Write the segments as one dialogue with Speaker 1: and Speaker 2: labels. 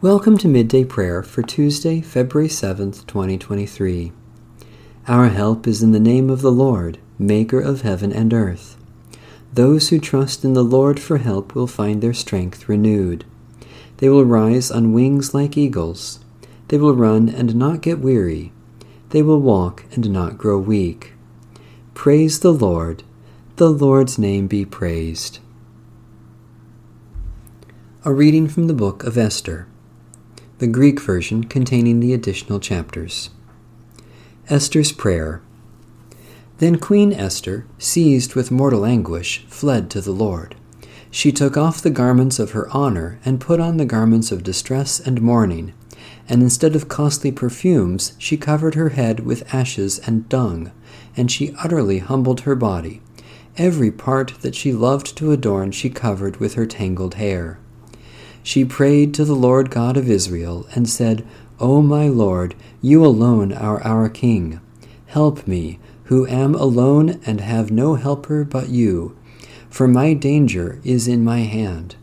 Speaker 1: Welcome to Midday Prayer for Tuesday, February 7th, 2023. Our help is in the name of the Lord, Maker of heaven and earth. Those who trust in the Lord for help will find their strength renewed. They will rise on wings like eagles. They will run and not get weary. They will walk and not grow weak. Praise the Lord. The Lord's name be praised. A reading from the book of Esther the Greek version containing the additional chapters. Esther's Prayer. Then Queen Esther, seized with mortal anguish, fled to the Lord. She took off the garments of her honor and put on the garments of distress and mourning, and instead of costly perfumes, she covered her head with ashes and dung, and she utterly humbled her body. Every part that she loved to adorn she covered with her tangled hair she prayed to the Lord God of Israel and said, O my Lord, you alone are our King. Help me, who am alone and have no helper but you, for my danger is in my hand.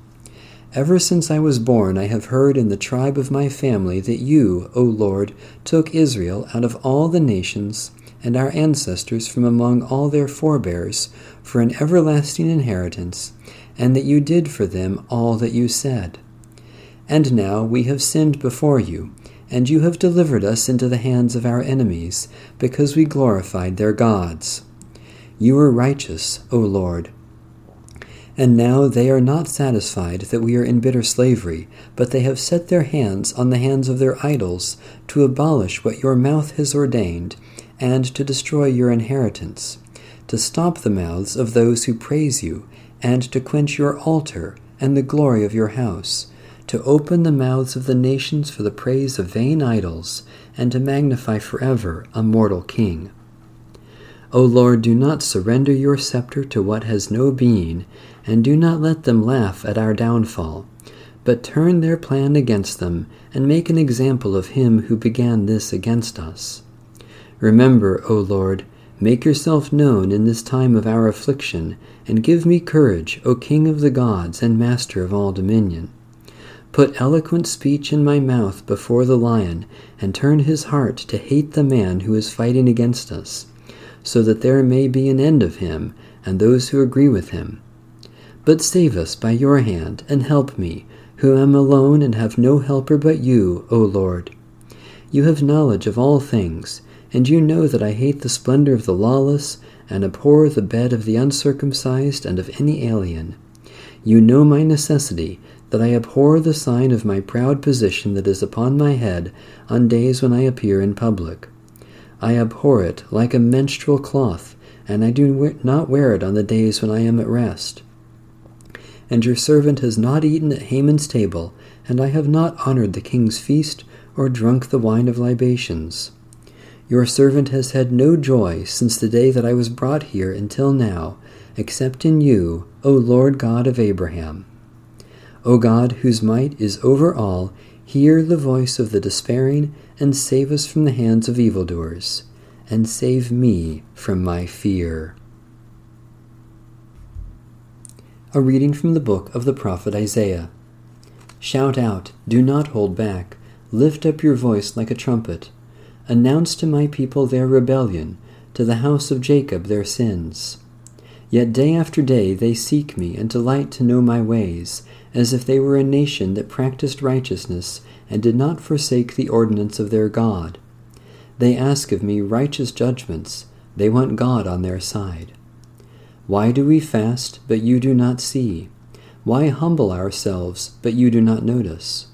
Speaker 1: Ever since I was born, I have heard in the tribe of my family that you, O Lord, took Israel out of all the nations and our ancestors from among all their forebears for an everlasting inheritance, and that you did for them all that you said. And now we have sinned before you, and you have delivered us into the hands of our enemies, because we glorified their gods. You are righteous, O Lord. And now they are not satisfied that we are in bitter slavery, but they have set their hands on the hands of their idols to abolish what your mouth has ordained, and to destroy your inheritance, to stop the mouths of those who praise you, and to quench your altar and the glory of your house to open the mouths of the nations for the praise of vain idols, and to magnify forever a mortal king. O Lord, do not surrender your scepter to what has no being, and do not let them laugh at our downfall, but turn their plan against them, and make an example of him who began this against us. Remember, O Lord, make yourself known in this time of our affliction, and give me courage, O King of the gods and Master of all dominion. Put eloquent speech in my mouth before the lion, and turn his heart to hate the man who is fighting against us, so that there may be an end of him and those who agree with him. But save us by your hand, and help me, who am alone and have no helper but you, O Lord. You have knowledge of all things, and you know that I hate the splendor of the lawless, and abhor the bed of the uncircumcised and of any alien. You know my necessity that I abhor the sign of my proud position that is upon my head on days when I appear in public. I abhor it like a menstrual cloth, and I do not wear it on the days when I am at rest. And your servant has not eaten at Haman's table, and I have not honored the king's feast or drunk the wine of libations. Your servant has had no joy since the day that I was brought here until now, except in you, O Lord God of Abraham. O God, whose might is over all, hear the voice of the despairing, and save us from the hands of evildoers, and save me from my fear. A reading from the book of the prophet Isaiah. Shout out, do not hold back, lift up your voice like a trumpet. Announce to my people their rebellion, to the house of Jacob their sins. Yet day after day they seek me and delight to know my ways as if they were a nation that practiced righteousness and did not forsake the ordinance of their God. They ask of me righteous judgments, they want God on their side. Why do we fast, but you do not see? Why humble ourselves, but you do not notice?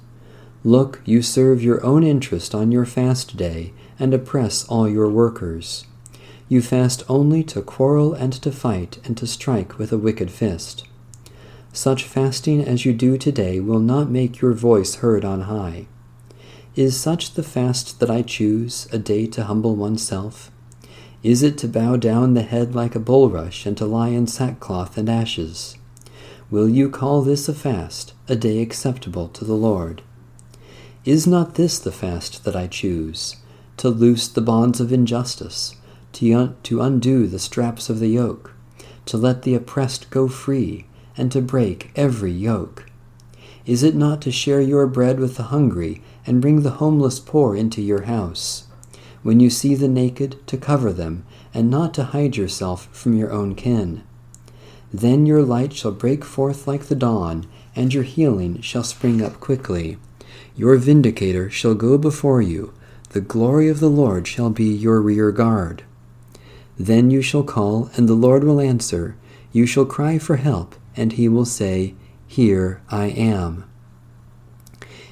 Speaker 1: Look, you serve your own interest on your fast day and oppress all your workers. You fast only to quarrel and to fight and to strike with a wicked fist. Such fasting as you do today will not make your voice heard on high. Is such the fast that I choose, a day to humble oneself? Is it to bow down the head like a bulrush and to lie in sackcloth and ashes? Will you call this a fast, a day acceptable to the Lord? Is not this the fast that I choose, to loose the bonds of injustice, to, un- to undo the straps of the yoke, to let the oppressed go free, and to break every yoke. Is it not to share your bread with the hungry, and bring the homeless poor into your house? When you see the naked, to cover them, and not to hide yourself from your own kin. Then your light shall break forth like the dawn, and your healing shall spring up quickly. Your vindicator shall go before you, the glory of the Lord shall be your rear guard. Then you shall call, and the Lord will answer. You shall cry for help, and he will say, Here I am.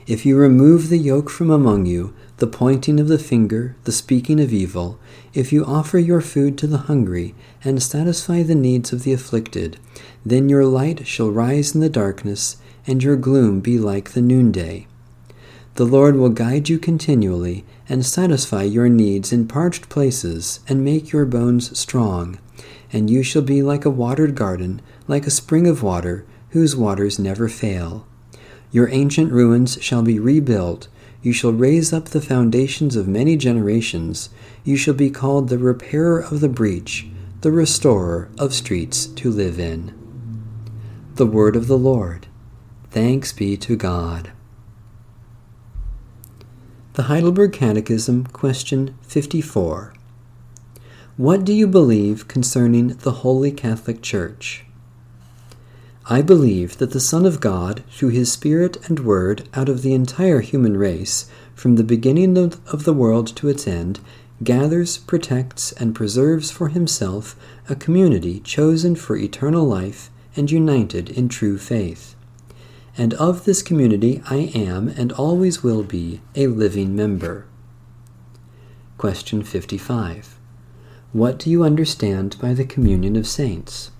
Speaker 1: If you remove the yoke from among you, the pointing of the finger, the speaking of evil, if you offer your food to the hungry, and satisfy the needs of the afflicted, then your light shall rise in the darkness, and your gloom be like the noonday. The Lord will guide you continually, and satisfy your needs in parched places, and make your bones strong. And you shall be like a watered garden, like a spring of water, whose waters never fail. Your ancient ruins shall be rebuilt. You shall raise up the foundations of many generations. You shall be called the repairer of the breach, the restorer of streets to live in. The word of the Lord. Thanks be to God. The Heidelberg Catechism, question 54. What do you believe concerning the Holy Catholic Church? I believe that the Son of God, through his Spirit and Word, out of the entire human race, from the beginning of the world to its end, gathers, protects, and preserves for himself a community chosen for eternal life and united in true faith. And of this community I am and always will be a living member. Question 55. What do you understand by the communion of saints?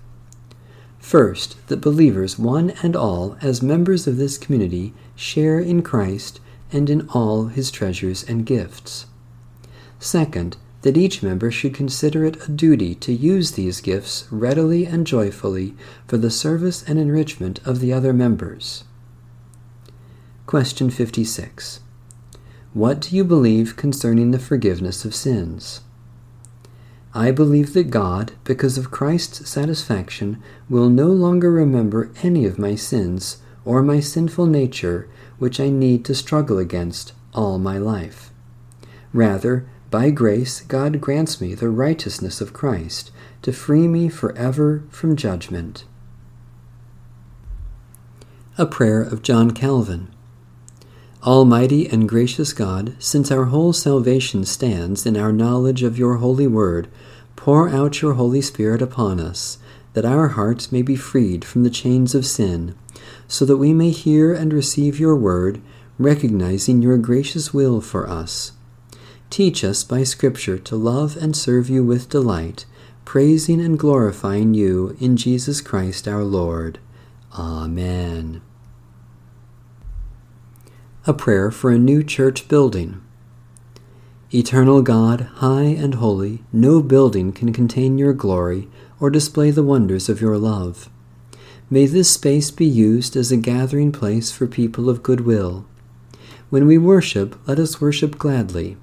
Speaker 1: First, that believers, one and all, as members of this community, share in Christ and in all his treasures and gifts. Second, that each member should consider it a duty to use these gifts readily and joyfully for the service and enrichment of the other members. Question 56. What do you believe concerning the forgiveness of sins? I believe that God, because of Christ's satisfaction, will no longer remember any of my sins or my sinful nature which I need to struggle against all my life. Rather, by grace, God grants me the righteousness of Christ to free me forever from judgment. A prayer of John Calvin. Almighty and gracious God, since our whole salvation stands in our knowledge of your holy word, pour out your Holy Spirit upon us, that our hearts may be freed from the chains of sin, so that we may hear and receive your word, recognizing your gracious will for us. Teach us by Scripture to love and serve you with delight, praising and glorifying you in Jesus Christ our Lord. Amen a prayer for a new church building. Eternal God, high and holy, no building can contain your glory or display the wonders of your love. May this space be used as a gathering place for people of good will. When we worship, let us worship gladly.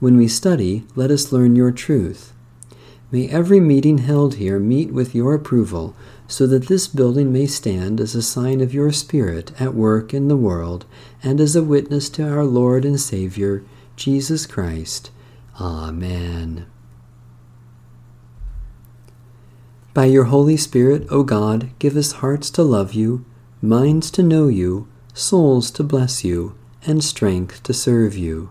Speaker 1: When we study, let us learn your truth. May every meeting held here meet with your approval, so that this building may stand as a sign of your Spirit at work in the world and as a witness to our Lord and Savior, Jesus Christ. Amen. By your Holy Spirit, O God, give us hearts to love you, minds to know you, souls to bless you, and strength to serve you.